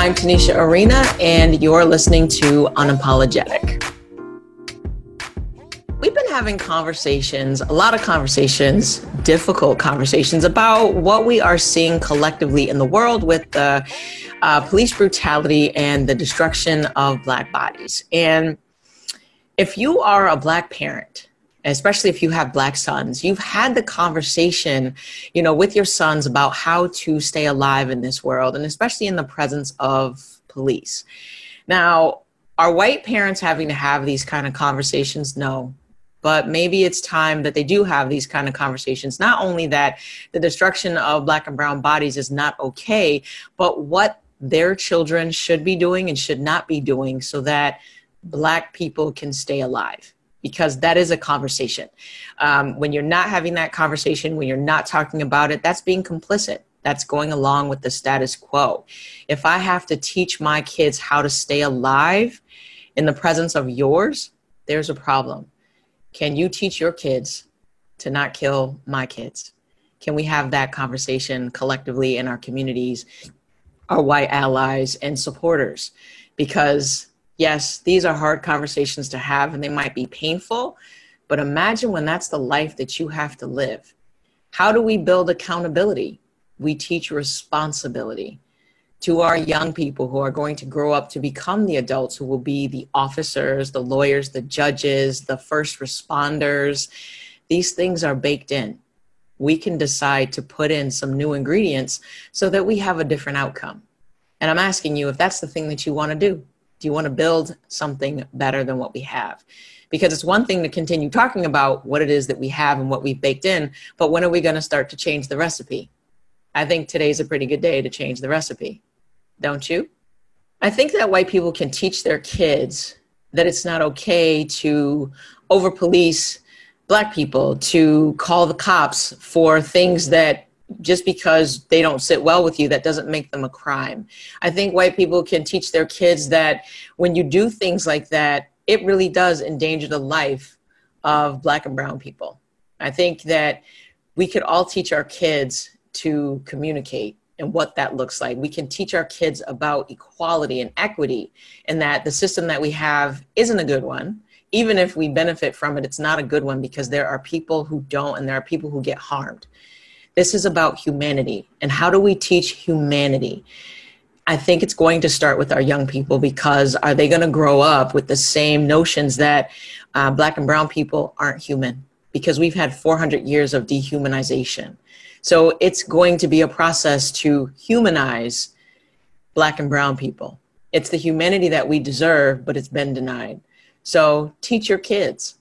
I'm Tanisha Arena, and you're listening to Unapologetic. We've been having conversations, a lot of conversations, difficult conversations about what we are seeing collectively in the world with the uh, police brutality and the destruction of Black bodies. And if you are a Black parent, especially if you have black sons you've had the conversation you know with your sons about how to stay alive in this world and especially in the presence of police. Now are white parents having to have these kind of conversations? No. But maybe it's time that they do have these kind of conversations. Not only that the destruction of black and brown bodies is not okay but what their children should be doing and should not be doing so that black people can stay alive because that is a conversation. Um, when you're not having that conversation, when you're not talking about it, that's being complicit. That's going along with the status quo. If I have to teach my kids how to stay alive in the presence of yours, there's a problem. Can you teach your kids to not kill my kids? Can we have that conversation collectively in our communities, our white allies and supporters? Because yes, these are hard conversations to have and they might be painful, but imagine when that's the life that you have to live. How do we build accountability? We teach responsibility to our young people who are going to grow up to become the adults who will be the officers, the lawyers, the judges, the first responders. These things are baked in. We can decide to put in some new ingredients so that we have a different outcome. And I'm asking you if that's the thing that you want to do. Do you want to build something better than what we have? Because it's one thing to continue talking about what it is that we have and what we've baked in, but when are we going to start to change the recipe? I think today's a pretty good day to change the recipe, don't you? I think that white people can teach their kids that it's not okay to over police black people, to call the cops for things that just because they don't sit well with you, that doesn't make them a crime. I think white people can teach their kids that when you do things like that, it really does endanger the life of black and brown people. I think that we could all teach our kids to communicate and what that looks like. We can teach our kids about equality and equity, and that the system that we have isn't a good one. Even if we benefit from it, it's not a good one because there are people who don't and there are people who get harmed. This is about humanity. And how do we teach humanity? I think it's going to start with our young people because are they going to grow up with the same notions that uh, black and brown people aren't human? Because we've had 400 years of dehumanization. So it's going to be a process to humanize black and brown people. It's the humanity that we deserve, but it's been denied. So teach your kids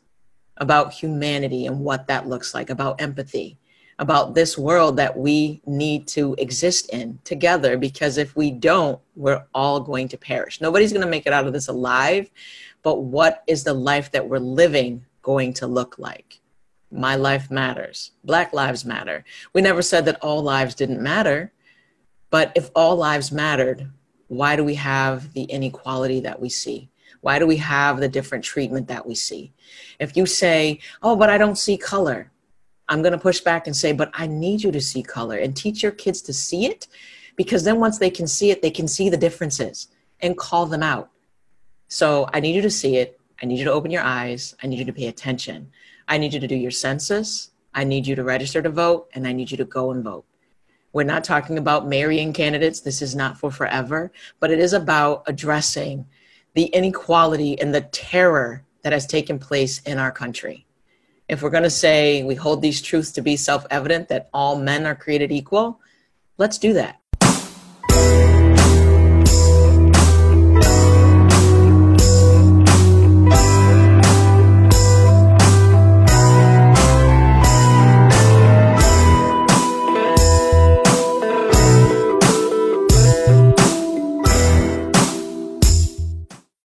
about humanity and what that looks like, about empathy, about this world that we need to exist in together because if we don't, we're all going to perish. Nobody's going to make it out of this alive, but what is the life that we're living going to look like? My life matters. Black lives matter. We never said that all lives didn't matter, but if all lives mattered, why do we have the inequality that we see? Why do we have the different treatment that we see? If you say, oh, but I don't see color, I'm going to push back and say, but I need you to see color and teach your kids to see it because then once they can see it, they can see the differences and call them out. So I need you to see it. I need you to open your eyes. I need you to pay attention. I need you to do your census. I need you to register to vote and I need you to go and vote. We're not talking about marrying candidates. This is not for forever, but it is about addressing the inequality and the terror that has taken place in our country if we're going to say we hold these truths to be self evident that all men are created equal, let's do that.